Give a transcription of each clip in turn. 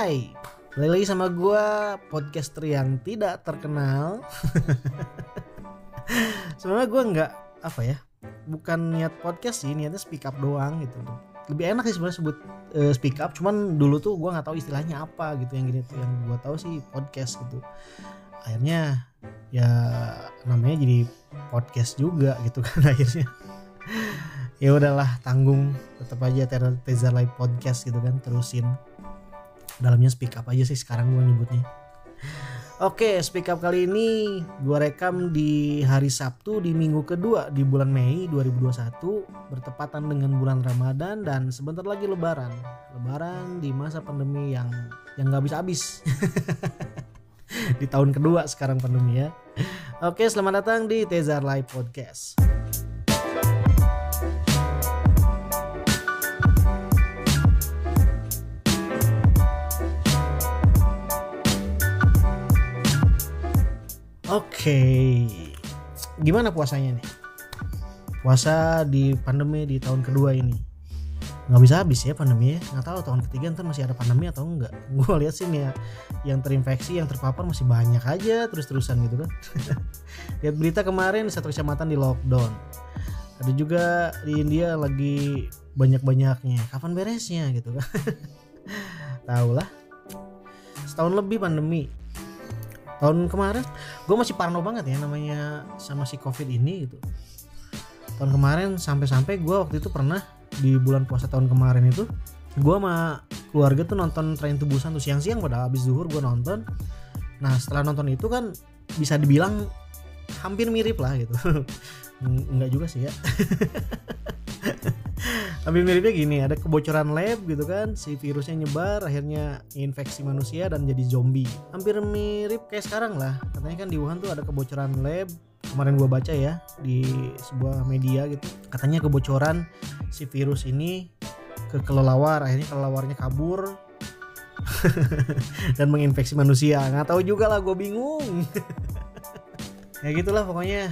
Hai, lagi sama gue podcaster yang tidak terkenal. Sebenarnya gue nggak apa ya, bukan niat podcast sih, niatnya speak up doang gitu. Lebih enak sih sebenarnya sebut uh, speak up, cuman dulu tuh gue nggak tahu istilahnya apa gitu yang gini tuh yang gue tahu sih podcast gitu. Akhirnya ya namanya jadi podcast juga gitu kan akhirnya ya udahlah tanggung tetap aja Teza Live Podcast gitu kan terusin dalamnya speak up aja sih sekarang gue nyebutnya Oke, speak up kali ini gue rekam di hari Sabtu di minggu kedua di bulan Mei 2021 bertepatan dengan bulan Ramadan dan sebentar lagi Lebaran. Lebaran di masa pandemi yang yang nggak habis-habis. di tahun kedua sekarang pandemi ya. Oke, selamat datang di Tezar Live Podcast. Oke, gimana puasanya nih? Puasa di pandemi di tahun kedua ini. Nggak bisa habis ya pandemi ya. Nggak tahu tahun ketiga ntar masih ada pandemi atau enggak gue lihat sih nih ya yang terinfeksi yang terpapar masih banyak aja terus terusan gitu kan. Lihat berita kemarin satu kecamatan di lockdown. Ada juga di India lagi banyak banyaknya kapan beresnya gitu kan? Tahu lah setahun lebih pandemi tahun kemarin gue masih parno banget ya namanya sama si covid ini gitu. Tahun kemarin sampai-sampai gue waktu itu pernah di bulan puasa tahun kemarin itu gue sama keluarga tuh nonton Train to Busan tuh siang-siang pada habis zuhur gue nonton. Nah setelah nonton itu kan bisa dibilang hampir mirip lah gitu. Enggak juga sih ya Hampir miripnya gini, ada kebocoran lab gitu kan, si virusnya nyebar, akhirnya infeksi manusia dan jadi zombie. Hampir mirip kayak sekarang lah. Katanya kan di Wuhan tuh ada kebocoran lab. Kemarin gua baca ya di sebuah media gitu. Katanya kebocoran si virus ini ke kelelawar, akhirnya kelelawarnya kabur dan menginfeksi manusia. Nggak tahu juga lah, gue bingung. ya gitulah pokoknya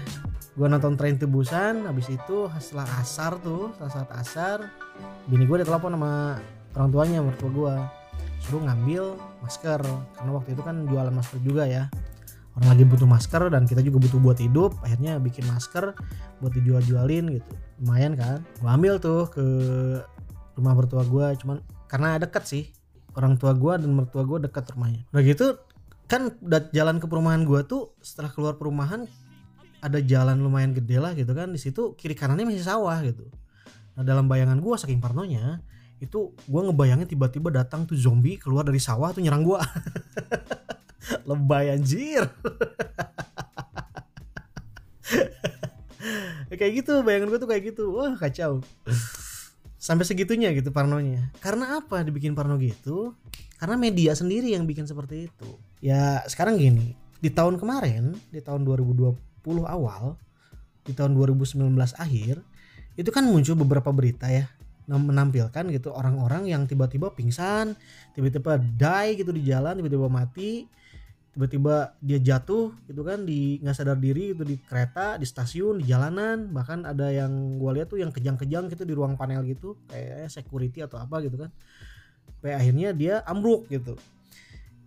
gue nonton Train to Busan habis itu setelah asar tuh setelah saat asar bini gue ditelepon sama orang tuanya mertua gue suruh ngambil masker karena waktu itu kan jualan masker juga ya. Orang lagi butuh masker dan kita juga butuh buat hidup akhirnya bikin masker buat dijual-jualin gitu. Lumayan kan? Gue ambil tuh ke rumah mertua gue cuman karena deket sih. Orang tua gue dan mertua gue deket rumahnya. Udah gitu kan jalan ke perumahan gue tuh setelah keluar perumahan ada jalan lumayan gede lah gitu kan. Di situ kiri kanannya masih sawah gitu. Nah dalam bayangan gue saking parnonya itu gue ngebayangin tiba-tiba datang tuh zombie keluar dari sawah tuh nyerang gue lebay anjir. Kayak gitu bayangan gue tuh kayak gitu. Wah kacau. Sampai segitunya gitu parnonya. Karena apa dibikin parno gitu? Karena media sendiri yang bikin seperti itu. Ya sekarang gini di tahun kemarin di tahun 2020 awal di tahun 2019 akhir itu kan muncul beberapa berita ya menampilkan gitu orang-orang yang tiba-tiba pingsan, tiba-tiba die gitu di jalan, tiba-tiba mati, tiba-tiba dia jatuh gitu kan di nggak sadar diri itu di kereta, di stasiun, di jalanan, bahkan ada yang gue lihat tuh yang kejang-kejang gitu di ruang panel gitu kayak security atau apa gitu kan. Sampai akhirnya dia ambruk gitu.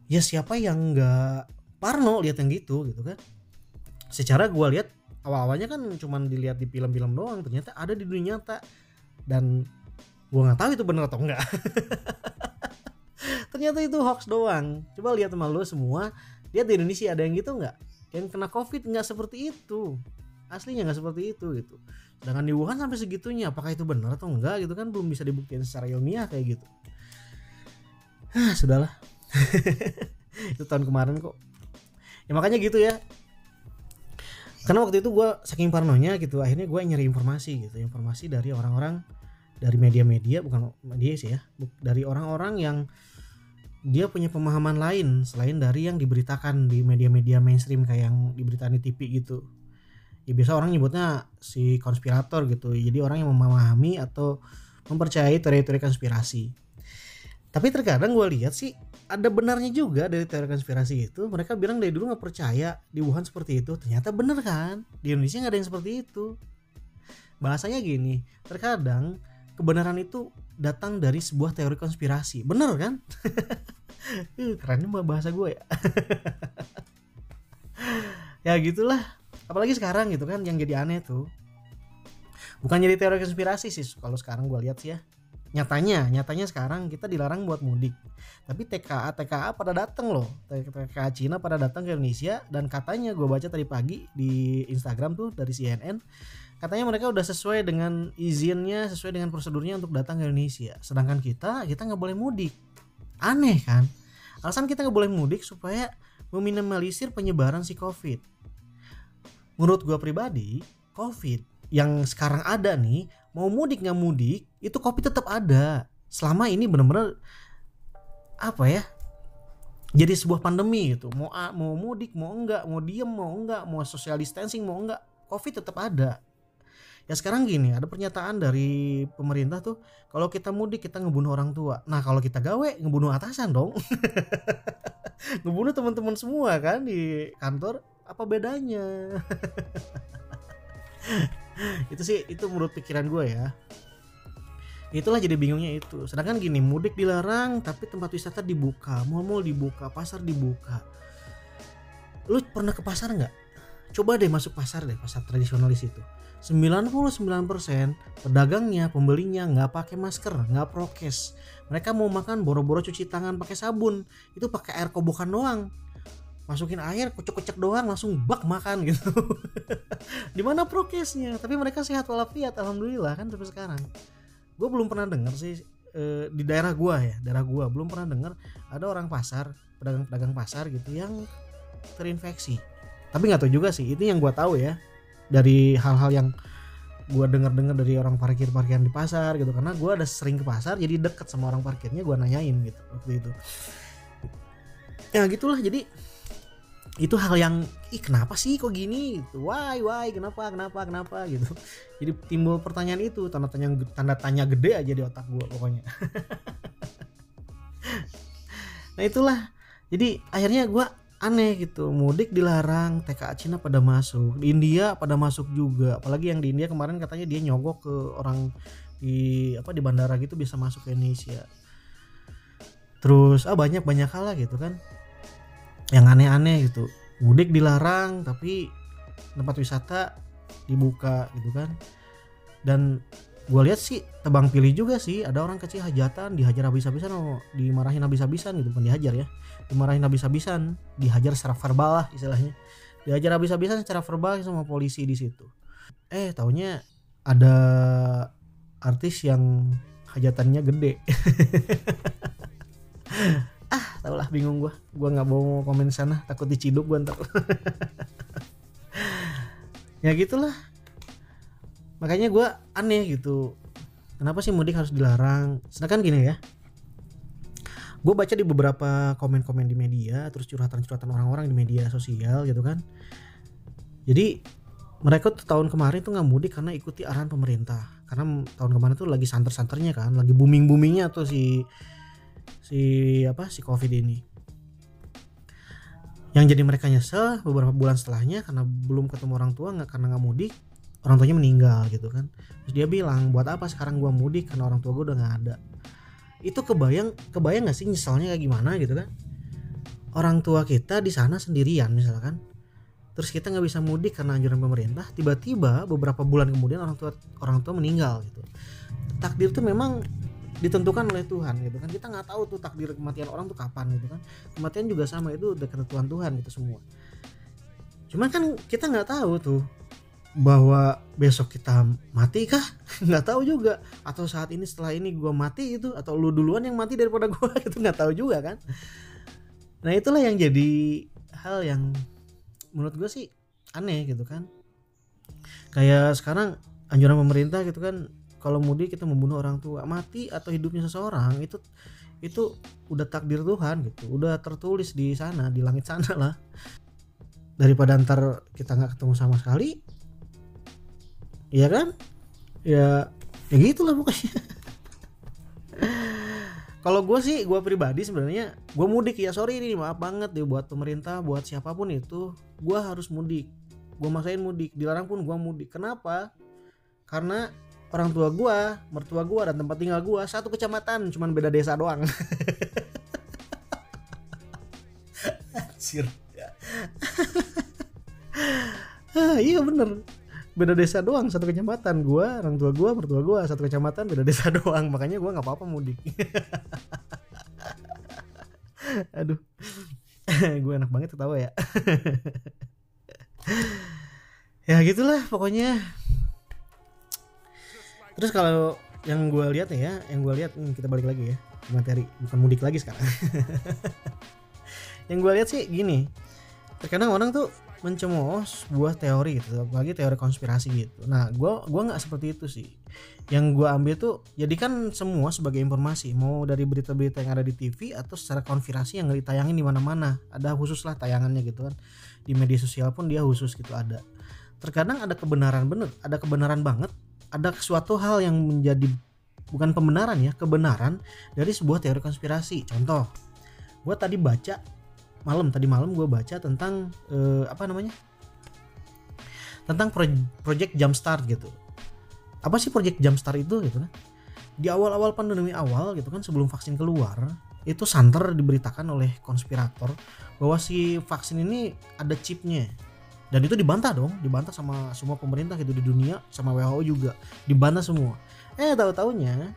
Ya siapa yang nggak parno lihat yang gitu gitu kan secara gue lihat awal-awalnya kan cuma dilihat di film-film doang ternyata ada di dunia nyata. Dan gue nggak tahu itu benar atau enggak ternyata itu hoax doang. Coba lihat sama lo semua lihat di Indonesia ada yang gitu nggak? Yang kena covid nggak seperti itu. Aslinya nggak seperti itu gitu. Sedangkan di Wuhan sampai segitunya apakah itu benar atau enggak gitu kan belum bisa dibuktikan secara ilmiah kayak gitu. Ah sudahlah. Itu tahun kemarin kok. Ya makanya gitu ya karena waktu itu gue saking parnonya gitu akhirnya gue nyari informasi gitu. Informasi dari orang-orang dari media-media bukan media sih ya dari orang-orang yang dia punya pemahaman lain selain dari yang diberitakan di media-media mainstream kayak yang diberitakan di TV gitu. Ya biasa orang nyebutnya si konspirator gitu. Jadi orang yang memahami atau mempercayai teori-teori konspirasi tapi terkadang gue lihat sih ada benarnya juga dari teori konspirasi itu mereka bilang dari dulu nggak percaya di Wuhan seperti itu. Ternyata bener kan? Di Indonesia nggak ada yang seperti itu. Bahasanya gini terkadang kebenaran itu datang dari sebuah teori konspirasi. Bener kan? Kerennya mah bahasa gue ya. Ya gitulah. Apalagi sekarang gitu kan yang jadi aneh tuh. Bukan jadi teori konspirasi sih kalau sekarang gue lihat sih ya nyatanya nyatanya sekarang kita dilarang buat mudik. Tapi TKA TKA pada datang loh. TKA Cina pada datang ke Indonesia dan katanya gue baca tadi pagi di Instagram tuh dari CNN katanya mereka udah sesuai dengan izinnya sesuai dengan prosedurnya untuk datang ke Indonesia. Sedangkan kita kita nggak boleh mudik. Aneh kan? Alasan kita nggak boleh mudik supaya meminimalisir penyebaran si covid. Menurut gue pribadi covid yang sekarang ada nih mau mudik nggak mudik itu covid tetap ada. Selama ini bener-bener apa ya jadi sebuah pandemi gitu. Mau mau mudik mau enggak mau diem mau enggak mau social distancing mau enggak covid tetap ada. Ya sekarang gini ada pernyataan dari pemerintah tuh kalau kita mudik kita ngebunuh orang tua. Nah kalau kita gawe ngebunuh atasan dong. Ngebunuh teman-teman semua kan di kantor apa bedanya itu sih itu menurut pikiran gue ya. Itulah jadi bingungnya itu. Sedangkan gini mudik dilarang tapi tempat wisata dibuka mall-mall dibuka pasar dibuka. Lu pernah ke pasar nggak? Coba deh masuk pasar deh pasar tradisionalis itu 99% pedagangnya, pembelinya nggak pakai masker, nggak prokes. Mereka mau makan boro-boro cuci tangan pakai sabun, itu pakai air kobokan doang. Masukin air, kucek-kucek doang, langsung bak makan gitu. Di mana prokesnya? Tapi mereka sehat walafiat, alhamdulillah kan sampai sekarang. Gue belum pernah dengar sih e, di daerah gue ya, daerah gue belum pernah dengar ada orang pasar, pedagang-pedagang pasar gitu yang terinfeksi. Tapi nggak tahu juga sih, itu yang gue tahu ya dari hal-hal yang gue dengar-dengar dari orang parkir parkiran di pasar gitu karena gue ada sering ke pasar jadi deket sama orang parkirnya gue nanyain gitu waktu itu ya gitulah jadi itu hal yang ih kenapa sih kok gini? Gitu. Why why? Kenapa kenapa kenapa? Gitu. Jadi timbul pertanyaan itu tanda tanya tanda tanya gede aja di otak gue pokoknya. Nah itulah. Jadi akhirnya gue aneh gitu. Mudik dilarang TKA Cina pada masuk di India pada masuk juga. Apalagi yang di India kemarin katanya dia nyogok ke orang di apa di bandara gitu bisa masuk ke Indonesia. Terus ah banyak banyak hal lah gitu kan yang aneh-aneh gitu. Mudik dilarang tapi tempat wisata dibuka gitu kan. Dan gue lihat sih tebang pilih juga sih ada orang kecil hajatan dihajar habis-habisan dimarahin habis-habisan gitu bukan dihajar ya. Dimarahin habis-habisan dihajar secara verbal lah istilahnya. Dihajar habis-habisan secara verbal sama polisi di situ. Eh taunya ada artis yang hajatannya gede tau lah bingung gue gue nggak mau komen sana takut diciduk gue ntar. Ya gitulah. Makanya gue aneh gitu. Kenapa sih mudik harus dilarang? Sedangkan gini ya. Gue baca di beberapa komen-komen di media terus curhatan-curhatan orang-orang di media sosial gitu kan. Jadi mereka tuh tahun kemarin tuh nggak mudik karena ikuti arahan pemerintah. Karena tahun kemarin tuh lagi santer-santernya kan lagi booming-boomingnya tuh si si apa si covid ini. Yang jadi mereka nyesel beberapa bulan setelahnya karena belum ketemu orang tua nggak karena nggak mudik orang tuanya meninggal gitu kan. Terus dia bilang buat apa sekarang gua mudik karena orang tua gue udah nggak ada? Itu kebayang kebayang gak sih nyesalnya kayak gimana gitu kan? Orang tua kita di sana sendirian misalkan. Terus kita nggak bisa mudik karena anjuran pemerintah tiba-tiba beberapa bulan kemudian orang tua orang tua meninggal gitu. Takdir itu memang ditentukan oleh Tuhan gitu kan. Kita nggak tahu tuh takdir kematian orang tuh kapan gitu kan. Kematian juga sama itu udah ketentuan Tuhan gitu semua. Cuman kan kita nggak tahu tuh bahwa besok kita mati kah nggak tahu juga. Atau saat ini setelah ini gue mati itu atau lu duluan yang mati daripada gue itu nggak tahu juga kan. Nah itulah yang jadi hal yang menurut gue sih aneh gitu kan. Kayak sekarang anjuran pemerintah gitu kan kalau mudik kita membunuh orang tua mati atau hidupnya seseorang itu itu udah takdir Tuhan gitu udah tertulis di sana di langit sana lah daripada ntar kita nggak ketemu sama sekali Iya kan? Ya ya gitulah pokoknya. Kalau gue sih, gue pribadi sebenarnya gue mudik ya sorry ini maaf banget deh buat pemerintah, buat siapa pun itu, gue harus mudik. Gue maksain mudik, dilarang pun gue mudik. Kenapa? Karena orang tua gue, mertua gue dan tempat tinggal gue satu kecamatan, cuman beda desa doang. Anjir. ah, iya bener. Beda desa doang satu kecamatan. Gua orang tua gua mertua gua satu kecamatan beda desa doang. Makanya gua nggak apa-apa mudik. Aduh. Gue enak banget ketawa ya. Ya gitulah pokoknya terus kalau yang gue lihat ya yang gue lihat hmm, kita balik lagi ya materi bukan mudik lagi sekarang. Yang gue lihat sih gini terkadang orang tuh mencemooh sebuah teori gitu apalagi teori konspirasi gitu. Nah gue gua nggak seperti itu sih. Yang gue ambil tuh jadikan semua sebagai informasi mau dari berita-berita yang ada di TV atau secara konspirasi yang ditayangin di mana-mana. Ada khusus lah tayangannya gitu kan. Di media sosial pun dia khusus gitu ada. Terkadang ada kebenaran bener ada kebenaran banget ada suatu hal yang menjadi bukan pembenaran ya kebenaran dari sebuah teori konspirasi. Contoh gue tadi baca malam tadi malam gue baca tentang uh, apa namanya? Tentang project jumpstart gitu. Apa sih project jumpstart itu gitu kan? Di awal-awal pandemi awal gitu kan sebelum vaksin keluar itu santer diberitakan oleh konspirator bahwa si vaksin ini ada chipnya dan itu dibantah dong dibantah sama semua pemerintah gitu di dunia sama WHO juga. Dibantah semua. Eh tahu taunya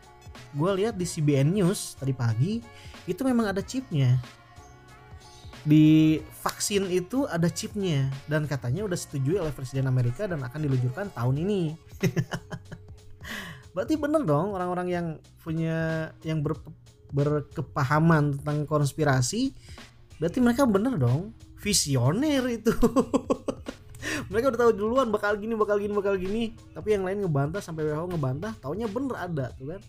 gue lihat di CBN News tadi pagi itu memang ada chipnya. Di vaksin itu ada chipnya. Dan katanya udah setujui oleh presiden Amerika dan akan diluncurkan tahun ini. Berarti bener dong orang-orang yang punya yang ber, berkepahaman tentang konspirasi berarti mereka bener dong. Visioner itu mereka udah tahu duluan bakal gini bakal gini bakal gini. Tapi yang lain ngebantah sampai WHO ngebantah taunya bener ada tuh kan.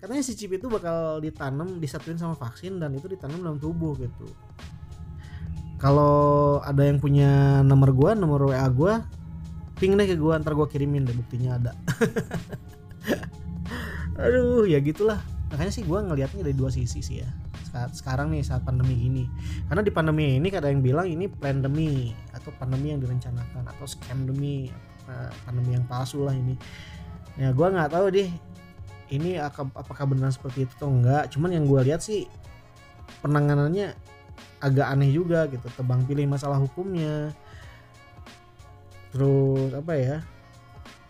Katanya si chip itu bakal ditanam disatuin sama vaksin dan itu ditanam dalam tubuh gitu. Kalau ada yang punya nomor gua nomor WA gua ping deh ke gua ntar gua kirimin deh buktinya ada. Aduh ya gitulah. Makanya sih gua ngelihatnya dari dua sisi sih ya sekarang nih saat pandemi ini. Karena di pandemi ini ada yang bilang ini pandemi atau pandemi yang direncanakan atau scam demi pandemi yang palsu lah ini. Ya gue nggak tahu deh ini apakah benar seperti itu atau enggak cuman yang gue lihat sih penanganannya agak aneh juga gitu. Tebang pilih masalah hukumnya. Terus apa ya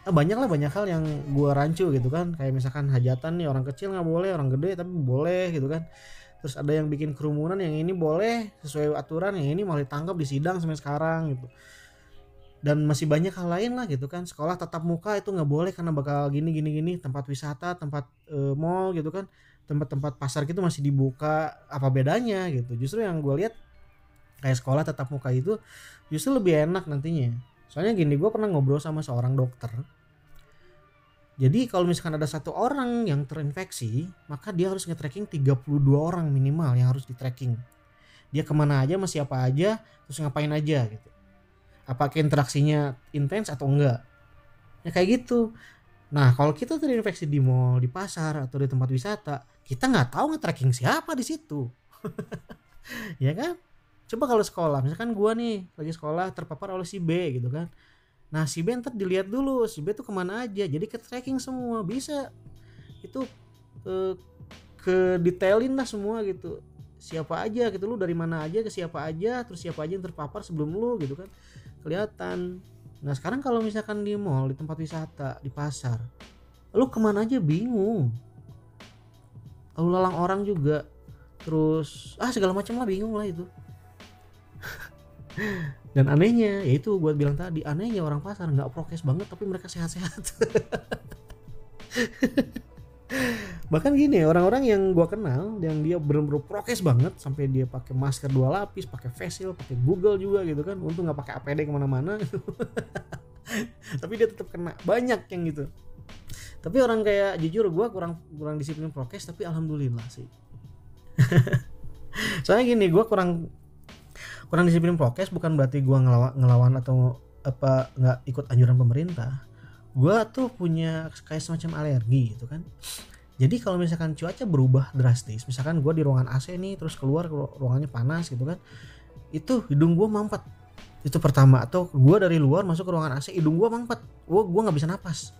ah, banyak lah banyak hal yang gue rancu gitu kan. Kayak misalkan hajatan nih orang kecil nggak boleh orang gede tapi boleh gitu kan terus ada yang bikin kerumunan yang ini boleh sesuai aturan yang ini malah ditangkap di sidang sampai sekarang gitu. Dan masih banyak hal lain lah gitu kan. Sekolah tatap muka itu nggak boleh karena bakal gini gini gini. Tempat wisata tempat e, mall gitu kan. Tempat-tempat pasar gitu masih dibuka. Apa bedanya gitu. Justru yang gue lihat kayak sekolah tatap muka itu justru lebih enak nantinya. Soalnya gini gue pernah ngobrol sama seorang dokter jadi kalau misalkan ada satu orang yang terinfeksi, maka dia harus nge-tracking 32 orang minimal yang harus di-tracking. Dia ke mana aja, masih apa aja, terus ngapain aja gitu. Apakah interaksinya intens atau enggak. Ya kayak gitu. Nah kalau kita terinfeksi di mall, di pasar, atau di tempat wisata, kita nggak tahu nge-tracking siapa di situ. ya kan? Coba kalau sekolah, misalkan gua nih lagi sekolah terpapar oleh si B gitu kan Nah si B ntar dilihat dulu si B tuh ke mana aja jadi ke tracking semua bisa. Itu eh, ke detailin lah semua gitu. Siapa aja gitu lu dari mana aja ke siapa aja terus siapa aja yang terpapar sebelum lu gitu kan. Kelihatan. Nah sekarang kalau misalkan di mall di tempat wisata di pasar lu ke mana aja bingung. Lalu lalang orang juga terus ah segala macam lah bingung lah itu dan anehnya yaitu gue bilang tadi anehnya orang pasar nggak prokes banget tapi mereka sehat-sehat. Bahkan gini orang-orang yang gue kenal yang dia bener-bener prokes banget sampai dia pakai masker dua lapis pakai face shield pakai google juga gitu kan untung nggak pakai apd ke mana-mana. Tapi dia tetap kena banyak yang gitu. Tapi orang kayak jujur gue kurang kurang disiplin prokes tapi alhamdulillah sih. Soalnya gini gue kurang kurang disiplin prokes bukan berarti gue ngelawan, ngelawan atau apa nggak ikut anjuran pemerintah. Gue tuh punya kayak semacam alergi gitu kan. Jadi kalau misalkan cuaca berubah drastis misalkan gue di ruangan AC nih terus keluar ruangannya panas gitu kan itu hidung gue mampet. Itu pertama. Atau gue dari luar masuk ke ruangan AC hidung gue mampet. Gue gue nggak bisa napas.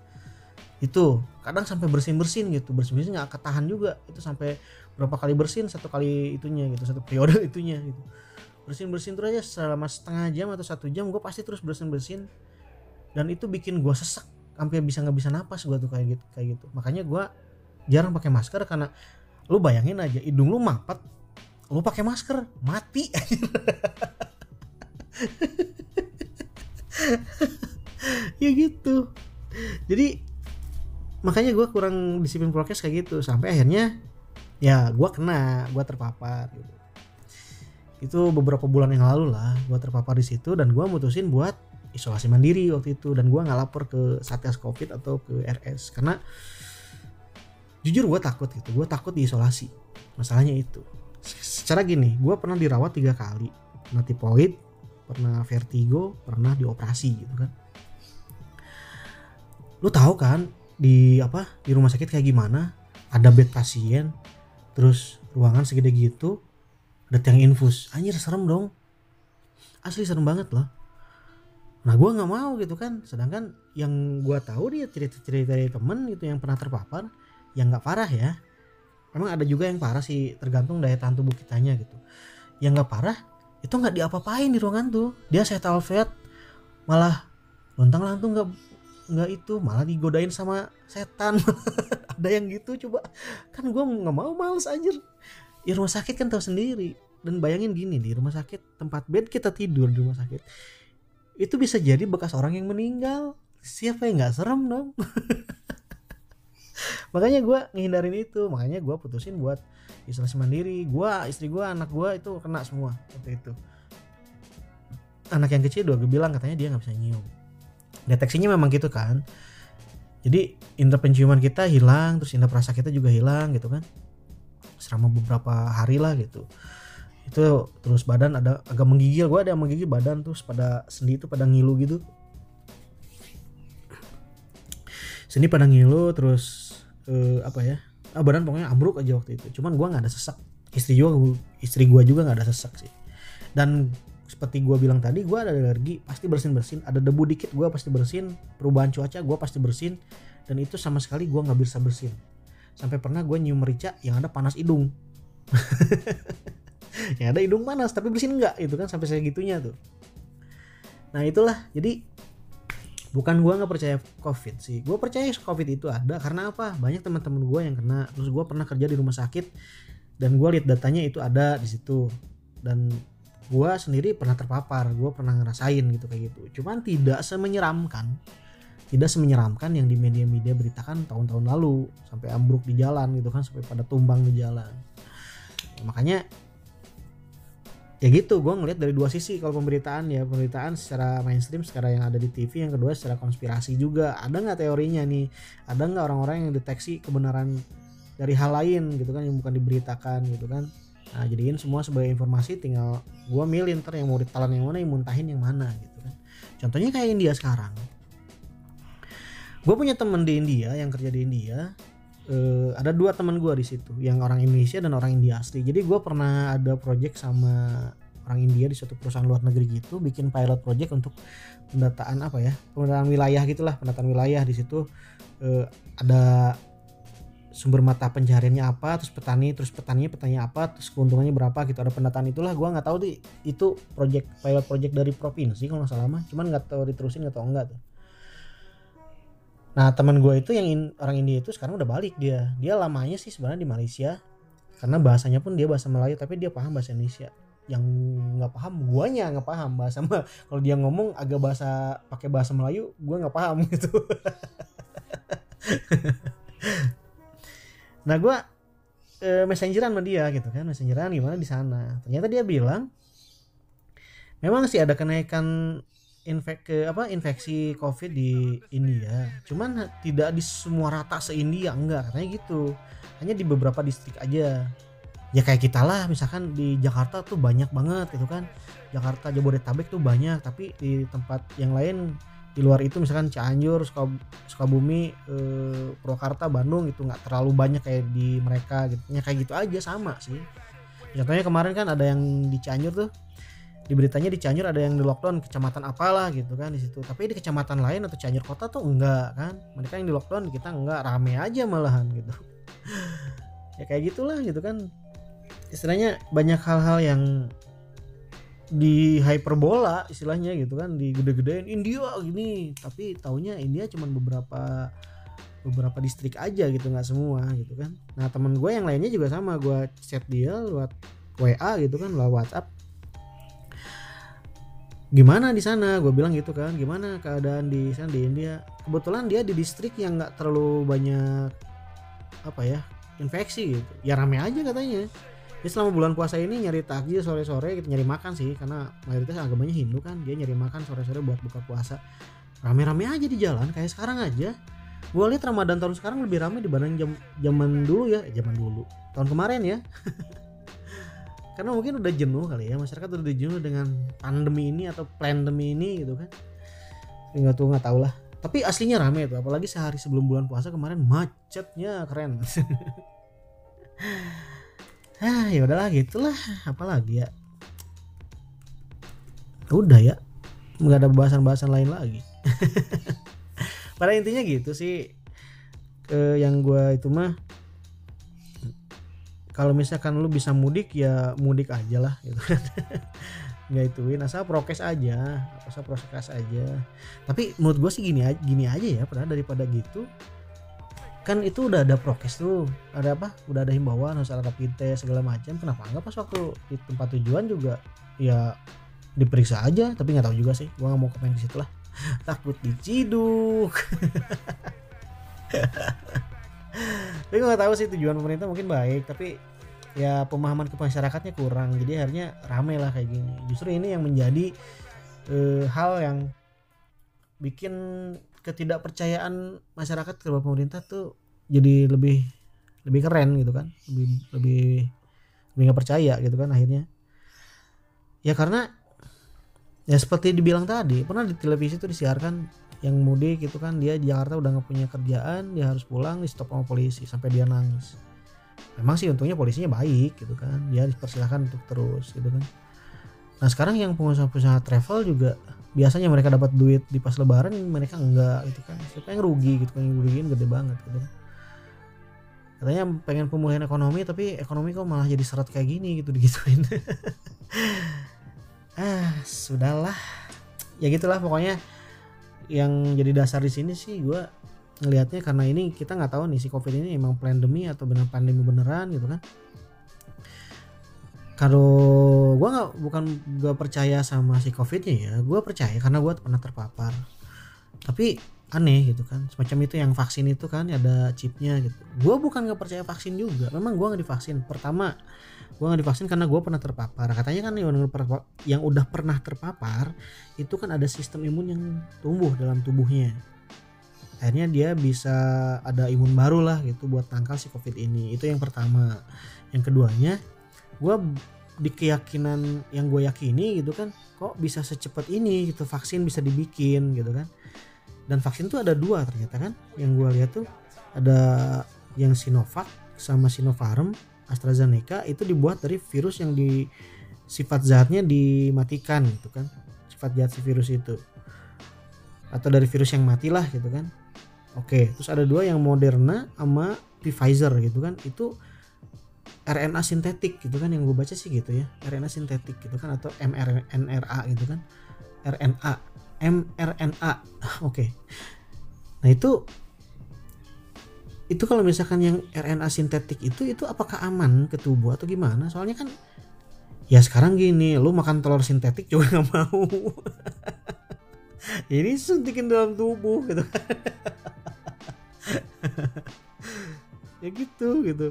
Itu kadang sampai bersin bersin gitu. Bersin bersin nggak ketahan juga. Itu sampai berapa kali bersin satu kali itunya gitu satu periode itunya gitu bersin bersin terus aja selama setengah jam atau satu jam gue pasti terus bersin bersin dan itu bikin gue sesak sampai bisa nggak bisa napas gue tuh kayak gitu kayak gitu. Makanya gue jarang pakai masker karena lu bayangin aja hidung lu mampet lu pakai masker mati. Ya gitu. Jadi makanya gue kurang disiplin prokes kayak gitu. Sampai akhirnya ya gue kena gue terpapar gitu itu beberapa bulan yang lalu lah gue terpapar di situ dan gue mutusin buat isolasi mandiri waktu itu dan gue nggak lapor ke satgas covid atau ke RS karena jujur gue takut gitu gue takut diisolasi. Masalahnya itu. Secara gini gue pernah dirawat tiga kali. Pernah tipoid pernah vertigo pernah dioperasi gitu kan. Lu tahu kan di apa di rumah sakit kayak gimana? Ada bed pasien terus ruangan segede gitu ada tiang infus. Anjir serem dong. Asli serem banget loh. Nah gue nggak mau gitu kan. Sedangkan yang gue tahu dia cerita-cerita dari temen gitu yang pernah terpapar yang nggak parah ya. Memang ada juga yang parah sih tergantung daya tahan tubuh kitanya gitu. Yang nggak parah itu nggak diapa-apain di ruangan tuh. Dia saya tahu malah lontang lantung nggak nggak itu malah digodain sama setan. Ada yang gitu coba. Kan gue nggak mau males anjir ya rumah sakit kan tahu sendiri. Dan bayangin gini di rumah sakit tempat bed kita tidur di rumah sakit itu bisa jadi bekas orang yang meninggal. Siapa yang nggak serem dong? Makanya gue ngehindarin itu. Makanya gue putusin buat isolasi mandiri. Gue istri gue anak gue itu kena semua waktu itu. Anak yang kecil dua gue bilang katanya dia nggak bisa nyium. Deteksinya memang gitu kan. Jadi indera penciuman kita hilang terus indera perasa kita juga hilang gitu kan selama beberapa hari lah gitu. Itu terus badan ada agak menggigil. Gue ada yang menggigil badan terus pada sendi itu pada ngilu gitu. Sendi pada ngilu terus uh, apa ya? Ah, badan pokoknya ambruk aja waktu itu. Cuman gue nggak ada sesak. Istri juga istri gue juga nggak ada sesak sih. Dan seperti gue bilang tadi gue ada alergi pasti bersin bersin ada debu dikit gue pasti bersin. Perubahan cuaca gue pasti bersin. Dan itu sama sekali gue nggak bisa bersin sampai pernah gue nyium merica yang ada panas hidung. Yang ada hidung panas tapi bersin enggak itu kan sampai segitunya tuh. Nah itulah. Jadi bukan gue nggak percaya covid sih. Gue percaya covid itu ada karena apa? Banyak teman-teman gue yang kena. Terus gue pernah kerja di rumah sakit dan gue lihat datanya itu ada di situ. Dan gue sendiri pernah terpapar gue pernah ngerasain gitu kayak gitu. Cuman tidak semenyeramkan tidak semenyeramkan yang di media-media beritakan tahun-tahun lalu sampai ambruk di jalan gitu kan sampai pada tumbang di jalan. Ya, makanya ya gitu gue ngeliat dari dua sisi kalau pemberitaan ya. Pemberitaan secara mainstream sekarang yang ada di TV yang kedua secara konspirasi juga. Ada nggak teorinya nih? Ada nggak orang-orang yang deteksi kebenaran dari hal lain gitu kan yang bukan diberitakan gitu kan? Nah jadiin semua sebagai informasi tinggal gue milih ntar yang mau ditelan yang mana yang muntahin yang mana gitu kan. Contohnya kayak India sekarang gue punya temen di India yang kerja di India uh, ada dua teman gue di situ yang orang Indonesia dan orang India asli. Jadi gue pernah ada project sama orang India di suatu perusahaan luar negeri gitu bikin pilot project untuk pendataan apa ya pendataan wilayah gitulah pendataan wilayah di situ. Uh, ada sumber mata pencariannya apa terus petani terus petaninya petani apa terus keuntungannya berapa gitu ada pendataan itulah. Gue nggak tahu tuh itu project pilot project dari provinsi kalau nggak salah mah cuman nggak tahu diterusin atau enggak tuh Nah teman gue itu yang in, orang India itu sekarang udah balik dia. Dia lamanya sih sebenarnya di Malaysia karena bahasanya pun dia bahasa Melayu tapi dia paham bahasa Indonesia. Yang nggak paham guanya nggak paham bahasa kalau dia ngomong agak bahasa pakai bahasa Melayu gue nggak paham gitu. nah gue e, messengeran sama dia gitu kan messengeran gimana di sana. Ternyata dia bilang memang sih ada kenaikan infek ke apa infeksi covid di India cuman tidak di semua rata se India enggak katanya gitu hanya di beberapa distrik aja ya kayak kita lah misalkan di Jakarta tuh banyak banget gitu kan Jakarta Jabodetabek tuh banyak tapi di tempat yang lain di luar itu misalkan Cianjur, Sukabumi, eh, Purwakarta, Bandung itu nggak terlalu banyak kayak di mereka gitu. Ya kayak gitu aja sama sih. Contohnya kemarin kan ada yang di Cianjur tuh di beritanya di Cianjur ada yang di lockdown kecamatan apalah gitu kan di situ. Tapi di kecamatan lain atau Cianjur kota tuh enggak kan. Mereka yang di lockdown kita enggak rame aja malahan gitu. Ya kayak gitulah gitu kan. Istilahnya banyak hal-hal yang di hyperbola istilahnya gitu kan di gede-gedein India gini tapi taunya India cuma beberapa beberapa distrik aja gitu nggak semua gitu kan. Nah temen gue yang lainnya juga sama gue chat dia lewat WA gitu kan lewat WhatsApp gimana di sana? Gue bilang gitu kan gimana keadaan di sana di India? Kebetulan dia di distrik yang nggak terlalu banyak apa ya infeksi gitu. Ya rame aja katanya. Dia selama bulan puasa ini nyari takjil sore-sore gitu nyari makan sih karena mayoritas agamanya Hindu kan. Dia nyari makan sore-sore buat buka puasa. Rame-rame aja di jalan kayak sekarang aja. Gue lihat Ramadan tahun sekarang lebih rame dibanding jam zaman dulu ya. Eh, zaman dulu. Tahun kemarin ya karena mungkin udah jenuh kali ya masyarakat udah jenuh dengan pandemi ini atau pandemi ini gitu kan. Nggak tuh nggak tahu lah. Tapi aslinya rame tuh apalagi sehari sebelum bulan puasa kemarin macetnya keren. Ah ya udahlah gitulah. Apalagi ya? Udah ya nggak ada bahasan-bahasan lain lagi. Pada intinya gitu sih ke yang gue itu mah kalau misalkan lu bisa mudik ya mudik aja lah gitu kan. Nggak ituin asal prokes aja asal prokes aja. Tapi menurut gue sih gini aja gini aja ya pernah daripada gitu kan itu udah ada prokes tuh. Ada apa? Udah ada himbauan harus ada rapid test segala macam. Kenapa nggak pas waktu di tempat tujuan juga ya diperiksa aja. Tapi nggak tahu juga sih gue nggak mau komen di situ lah. Takut diciduk tapi gue gak tahu sih tujuan pemerintah mungkin baik tapi ya pemahaman ke masyarakatnya kurang. Jadi akhirnya rame lah kayak gini. Justru ini yang menjadi e, hal yang bikin ketidakpercayaan masyarakat terhadap pemerintah tuh jadi lebih lebih keren gitu kan. Lebih lebih lebih nggak percaya gitu kan akhirnya. Ya karena ya seperti dibilang tadi pernah di televisi itu disiarkan yang mudik itu kan dia di Jakarta udah nggak punya kerjaan dia harus pulang di stop sama polisi sampai dia nangis. Memang sih untungnya polisinya baik gitu kan dia dipersilahkan untuk terus gitu kan. Nah sekarang yang pengusaha-pengusaha travel juga biasanya mereka dapat duit di pas lebaran mereka enggak gitu kan. Siapa yang rugi gitu kan yang rugiin gede banget gitu kan. Katanya pengen pemulihan ekonomi tapi ekonomi kok malah jadi seret kayak gini gitu digituin. Ah sudahlah. Ya gitulah pokoknya yang jadi dasar di sini sih gue ngelihatnya karena ini kita nggak tahu nih si covid ini emang pandemi atau benar pandemi beneran gitu kan. Kalau gue nggak bukan gue percaya sama si covidnya ya gue percaya karena gue pernah terpapar. Tapi aneh gitu kan. Semacam itu yang vaksin itu kan ada chipnya gitu. Gue bukan nggak percaya vaksin juga. Memang gue nggak divaksin. Pertama gue nggak divaksin karena gue pernah terpapar. Katanya kan yang, yang udah pernah terpapar itu kan ada sistem imun yang tumbuh dalam tubuhnya. Akhirnya dia bisa ada imun baru lah gitu buat tangkal si covid ini. Itu yang pertama. Yang keduanya gue di keyakinan yang gue yakini gitu kan kok bisa secepat ini gitu vaksin bisa dibikin gitu kan dan vaksin tuh ada dua ternyata kan? Yang gue lihat tuh ada yang Sinovac sama Sinopharm AstraZeneca itu dibuat dari virus yang di sifat zatnya dimatikan gitu kan? Sifat zat si virus itu. Atau dari virus yang mati lah gitu kan? Oke terus ada dua yang Moderna sama Pfizer gitu kan? Itu RNA sintetik gitu kan? Yang gue baca sih gitu ya RNA sintetik gitu kan? Atau mRNA gitu kan? RNA mRNA. Oke. Nah itu itu kalau misalkan yang RNA sintetik itu itu apakah aman ke tubuh atau gimana? Soalnya kan ya sekarang gini lu makan telur sintetik juga nggak mau. Ini suntikin dalam tubuh gitu ya gitu gitu.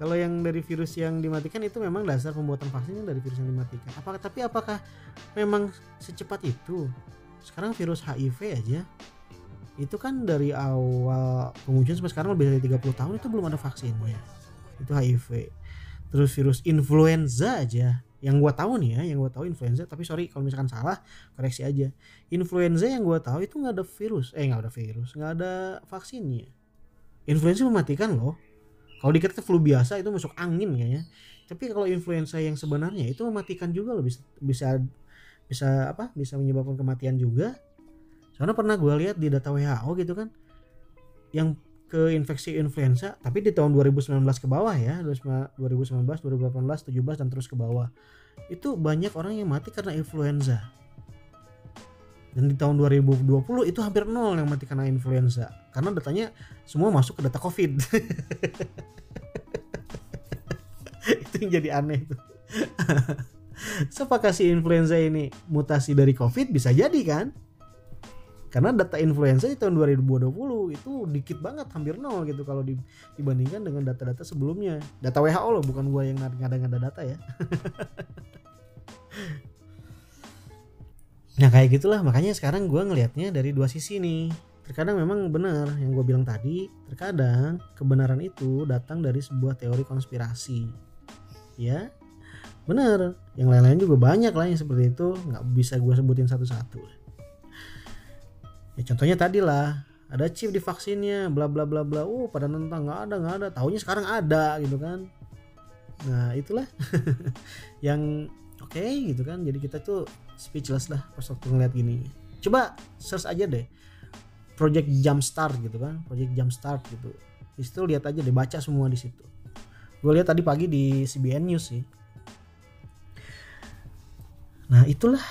Kalau yang dari virus yang dimatikan itu memang dasar pembuatan vaksinnya dari virus yang dimatikan. Apakah tapi apakah memang secepat itu sekarang virus HIV aja. Itu kan dari awal pengujian sampai sekarang lebih dari 30 tahun itu belum ada vaksinnya. Itu HIV terus virus influenza aja. Yang gua tahu nih ya yang gua tahu influenza tapi sorry kalau misalkan salah koreksi aja. Influenza yang gua tahu itu nggak ada virus. Eh nggak ada virus nggak ada vaksinnya. Influenza mematikan loh. Kalau dikata flu biasa itu masuk angin kayaknya. Tapi kalau influenza yang sebenarnya itu mematikan juga loh bisa bisa bisa apa bisa menyebabkan kematian juga. Soalnya pernah gue lihat di data WHO gitu kan yang ke infeksi influenza tapi di tahun 2019 ke bawah ya 2019 2018 17 dan terus ke bawah. Itu banyak orang yang mati karena influenza. Dan di tahun 2020 itu hampir nol yang mati karena influenza. Karena datanya semua masuk ke data covid. Itu yang jadi aneh tuh Siapa kasih influenza ini mutasi dari covid? Bisa jadi kan? Karena data influenza di tahun 2020 itu dikit banget hampir nol gitu kalau dibandingkan dengan data-data sebelumnya. Data WHO loh bukan gua yang ngada-ngada data ya. Nah kayak gitulah. Makanya sekarang gua ngelihatnya dari dua sisi nih. Terkadang memang benar yang gue bilang tadi terkadang kebenaran itu datang dari sebuah teori konspirasi. Ya benar yang lain-lain juga banyak lah yang seperti itu. Nggak bisa gue sebutin satu-satu. Ya contohnya tadi lah. Ada chip di vaksinnya bla bla bla bla. Uh pada nentang. Nggak ada nggak ada. Tahunya sekarang ada gitu kan. Nah itulah. Yang oke okay, gitu kan. Jadi kita tuh speechless lah pas waktu ngeliat gini. Coba search aja deh. Project jumpstart gitu kan. Project jumpstart gitu. Di situ lihat aja deh baca semua di situ. Gue lihat tadi pagi di CBN News sih nah itulah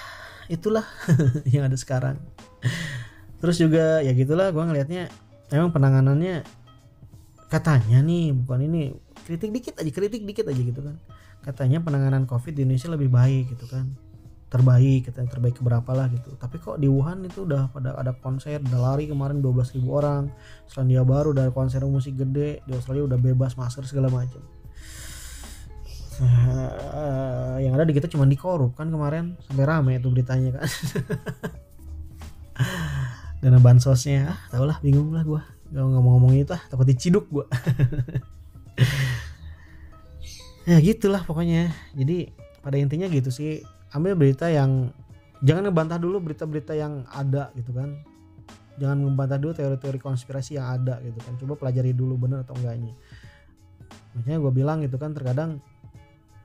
itulah yang ada sekarang. Terus juga ya gitulah gue ngelihatnya emang penanganannya katanya nih bukan ini kritik dikit aja kritik dikit aja gitu kan. Katanya penanganan covid di Indonesia lebih baik gitu kan. Terbaik katanya terbaik keberapa lah gitu. Tapi kok di Wuhan itu udah pada ada konser udah lari kemarin 12.000 orang. Selandia Baru dari konser musik gede di Australia udah bebas masker segala macam uh, yang ada di kita cuma dikorup kan kemarin. Sampai rame itu beritanya kan. Dana bansosnya. Ah tau lah bingung lah gue gak mau ngomong itu ah takut diciduk gue ya gitulah pokoknya. Jadi pada intinya gitu sih. Ambil berita yang jangan ngebantah dulu berita-berita yang ada gitu kan. Jangan ngebantah dulu teori-teori konspirasi yang ada gitu kan. Coba pelajari dulu bener atau enggaknya. Makanya gue bilang gitu kan terkadang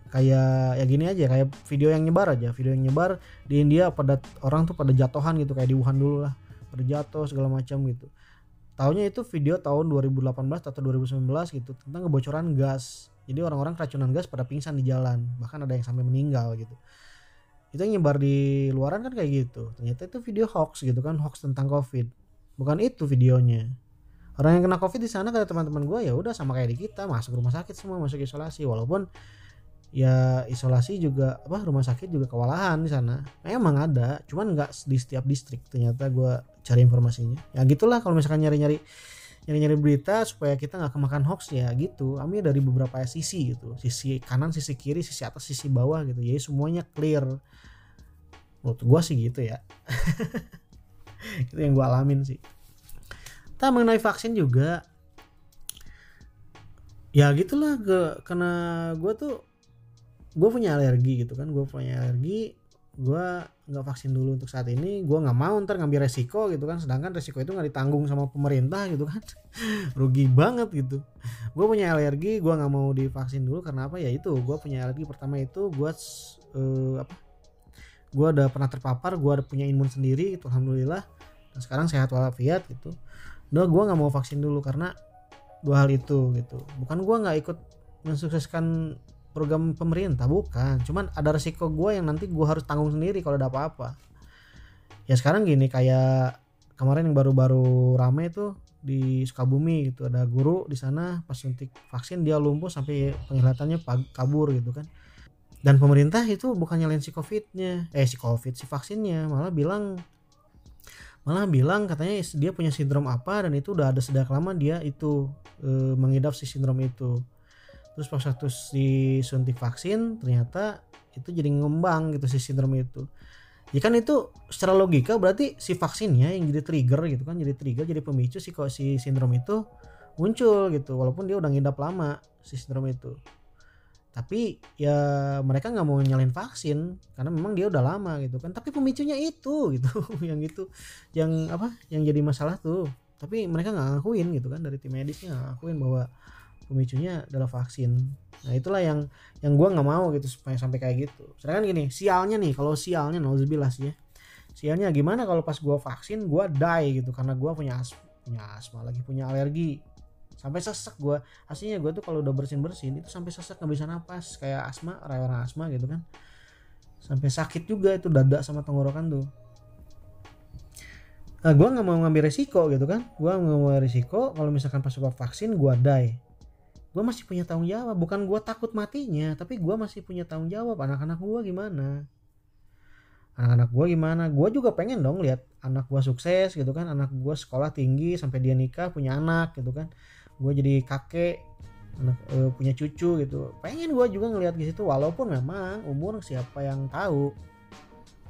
kayak ya gini aja kayak video yang nyebar aja. Video yang nyebar di India pada orang tuh pada jatuhan gitu kayak di Wuhan dulu lah. Berjatuh segala macam gitu. Tahunya itu video tahun 2018 atau 2019 gitu tentang kebocoran gas. Jadi orang-orang keracunan gas pada pingsan di jalan bahkan ada yang sampai meninggal gitu. Itu yang nyebar di luaran kan kayak gitu. Ternyata itu video hoax gitu kan hoax tentang covid. Bukan itu videonya. Orang yang kena covid di sana kata teman-teman gue ya udah sama kayak di kita masuk rumah sakit semua masuk isolasi. Walaupun ya isolasi juga apa rumah sakit juga kewalahan di sana. Memang ada cuman nggak di setiap distrik ternyata gue cari informasinya. Ya gitulah kalau misalkan nyari-nyari nyari-nyari berita supaya kita nggak kemakan hoax ya gitu. Ambil dari beberapa sisi gitu sisi kanan sisi kiri sisi atas sisi bawah gitu. Jadi semuanya clear. Menurut gue sih gitu ya. Itu yang gue alamin sih. Tak mengenai vaksin juga. Ya gitulah ke karena gue tuh gue punya alergi gitu kan gue punya alergi gue nggak vaksin dulu untuk saat ini gue nggak mau ntar ngambil resiko gitu kan sedangkan resiko itu nggak ditanggung sama pemerintah gitu kan. Rugi banget gitu. Gue punya alergi gue nggak mau divaksin dulu karena apa? Ya itu gue punya alergi pertama itu gue uh, apa? Gue udah pernah terpapar gue ada punya imun sendiri itu alhamdulillah. Dan sekarang sehat walafiat gitu. Udah gue nggak mau vaksin dulu karena dua hal itu gitu. Bukan gue nggak ikut mensukseskan program pemerintah bukan. Cuman ada resiko gue yang nanti gue harus tanggung sendiri kalau ada apa-apa. Ya sekarang gini kayak kemarin yang baru-baru rame itu di Sukabumi gitu. Ada guru di sana pas suntik vaksin dia lumpuh sampai penglihatannya kabur gitu kan. Dan pemerintah itu bukan nyalain si covidnya. Eh si covid si vaksinnya. Malah bilang malah bilang katanya dia punya sindrom apa dan itu udah ada sejak lama dia itu e, mengidap si sindrom itu terus pas waktu disuntik vaksin ternyata itu jadi ngembang gitu si sindrom itu. Ya kan itu secara logika berarti si vaksinnya yang jadi trigger gitu kan jadi trigger jadi pemicu si si sindrom itu muncul gitu. Walaupun dia udah ngidap lama si sindrom itu. Tapi ya mereka nggak mau nyalin vaksin karena memang dia udah lama gitu kan. Tapi pemicunya itu gitu yang itu yang apa yang jadi masalah tuh. Tapi mereka nggak ngakuin gitu kan dari tim medisnya ngakuin bahwa pemicunya adalah vaksin. Nah itulah yang yang gue nggak mau gitu supaya sampai kayak gitu. Sedangkan gini sialnya nih kalau sialnya nauzubillah sih ya. Sialnya gimana kalau pas gue vaksin gue die gitu karena gue punya asma, punya asma lagi punya alergi. Sampai sesek gue aslinya gue tuh kalau udah bersin bersin itu sampai sesek nggak bisa napas. Kayak asma orang asma gitu kan. Sampai sakit juga itu dada sama tenggorokan tuh. Nah, gue nggak mau ngambil resiko gitu kan. Gue nggak mau resiko kalau misalkan pas gue vaksin gue die gue masih punya tanggung jawab. Bukan gue takut matinya tapi gue masih punya tanggung jawab. Anak-anak gue gimana? Anak-anak gue gimana? Gue juga pengen dong lihat anak gue sukses gitu kan. Anak gue sekolah tinggi sampai dia nikah punya anak gitu kan. Gue jadi kakek anak e, punya cucu gitu. Pengen gue juga ngelihat di situ walaupun memang umur siapa yang tahu.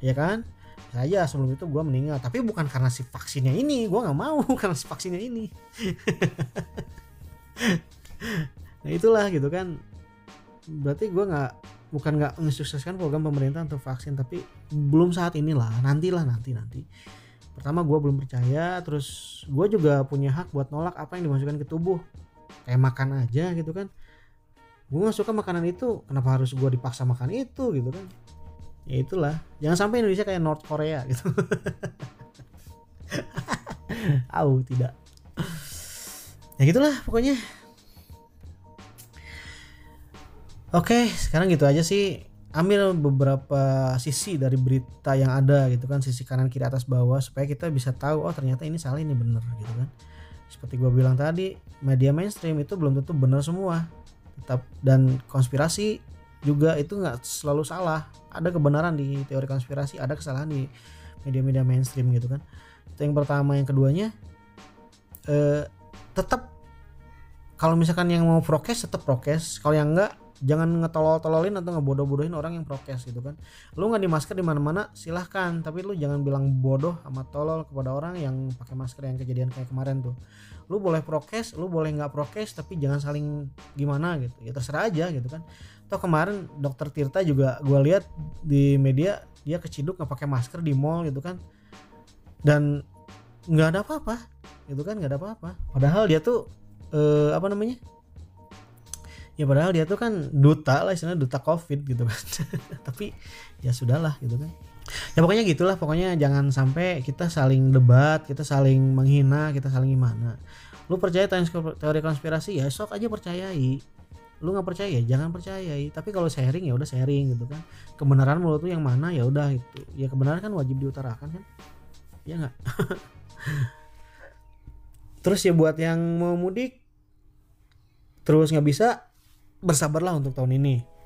Ya kan? Saya sebelum itu gue meninggal. Tapi bukan karena si vaksinnya ini. Gue nggak mau karena si vaksinnya ini nah itulah gitu kan. Berarti gue nggak bukan nggak mensukseskan program pemerintah untuk vaksin tapi belum saat inilah nantilah nanti nanti. Pertama gue belum percaya terus gue juga punya hak buat nolak apa yang dimasukkan ke tubuh. Kayak makan aja gitu kan. Gue gak suka makanan itu kenapa harus gue dipaksa makan itu gitu kan. Ya itulah. Jangan sampai Indonesia kayak North Korea gitu. Au tidak. Ya gitulah pokoknya Oke, sekarang gitu aja sih. Ambil beberapa sisi dari berita yang ada gitu kan, sisi kanan kiri atas bawah supaya kita bisa tahu oh ternyata ini salah ini benar gitu kan. Seperti gue bilang tadi, media mainstream itu belum tentu benar semua. Tetap dan konspirasi juga itu nggak selalu salah. Ada kebenaran di teori konspirasi, ada kesalahan di media-media mainstream gitu kan. Itu yang pertama, yang keduanya eh, tetap kalau misalkan yang mau prokes tetap prokes, kalau yang enggak jangan ngetolol-tololin atau ngebodoh-bodohin orang yang prokes gitu kan. Lu nggak di masker di mana-mana silahkan. Tapi lu jangan bilang bodoh sama tolol kepada orang yang pakai masker yang kejadian kayak kemarin tuh. Lu boleh prokes lu boleh nggak prokes tapi jangan saling gimana gitu. Ya terserah aja gitu kan. Toh kemarin dokter Tirta juga gue lihat di media dia keciduk nggak pakai masker di mall gitu kan. Dan nggak ada apa-apa gitu kan nggak ada apa-apa. Padahal dia tuh eh, apa namanya ya padahal dia tuh kan duta lah istilahnya duta covid gitu kan. Tapi ya sudahlah gitu kan. Ya pokoknya gitulah pokoknya jangan sampai kita saling debat kita saling menghina kita saling gimana. Lu percaya teori konspirasi? Ya sok aja percayai. Lu nggak percaya ya jangan percayai. Tapi kalau sharing ya udah sharing gitu kan. Kebenaran mulut tuh yang mana? Ya udah itu ya kebenaran kan wajib diutarakan kan? Ya nggak? Terus ya buat yang mau mudik terus nggak bisa bersabarlah untuk tahun ini.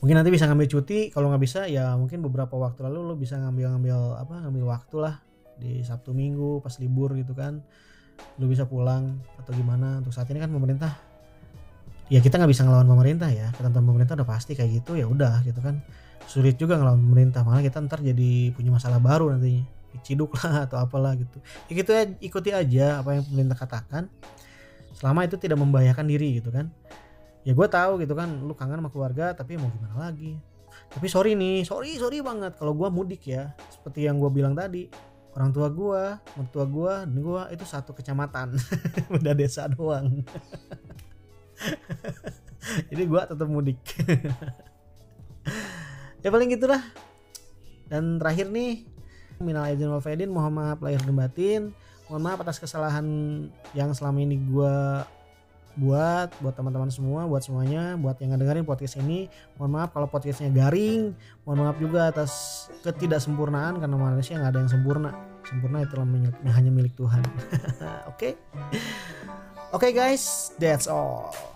Mungkin nanti bisa ngambil cuti kalau nggak bisa ya mungkin beberapa waktu lalu lo bisa ngambil ngambil apa ngambil waktu lah. Di Sabtu Minggu pas libur gitu kan. Lo bisa pulang atau gimana. Untuk saat ini kan pemerintah ya kita nggak bisa ngelawan pemerintah ya. Ketentuan pemerintah udah pasti kayak gitu ya udah gitu kan. Sulit juga ngelawan pemerintah malah kita ntar jadi punya masalah baru nantinya diciduk lah atau apalah gitu. Ya gitu ya ikuti aja apa yang pemerintah katakan. Selama itu tidak membahayakan diri gitu kan ya gue tahu gitu kan lu kangen sama keluarga tapi mau gimana lagi? Tapi sorry nih sorry sorry banget kalau gue mudik ya. Seperti yang gue bilang tadi orang tua gue mertua gue dan gue itu satu kecamatan. Udah desa doang. Jadi gue tetap mudik. Ya paling gitulah. Dan terakhir nih minal aidin wal faidin mohon maaf lahir dan batin. Mohon maaf atas kesalahan yang selama ini gue buat buat teman-teman semua buat semuanya buat yang ngedengerin podcast ini. Mohon maaf kalau podcastnya garing. Mohon maaf juga atas ketidaksempurnaan karena manusia nggak ada yang sempurna. Sempurna itu hanya milik Tuhan. Oke? Oke okay, guys. That's all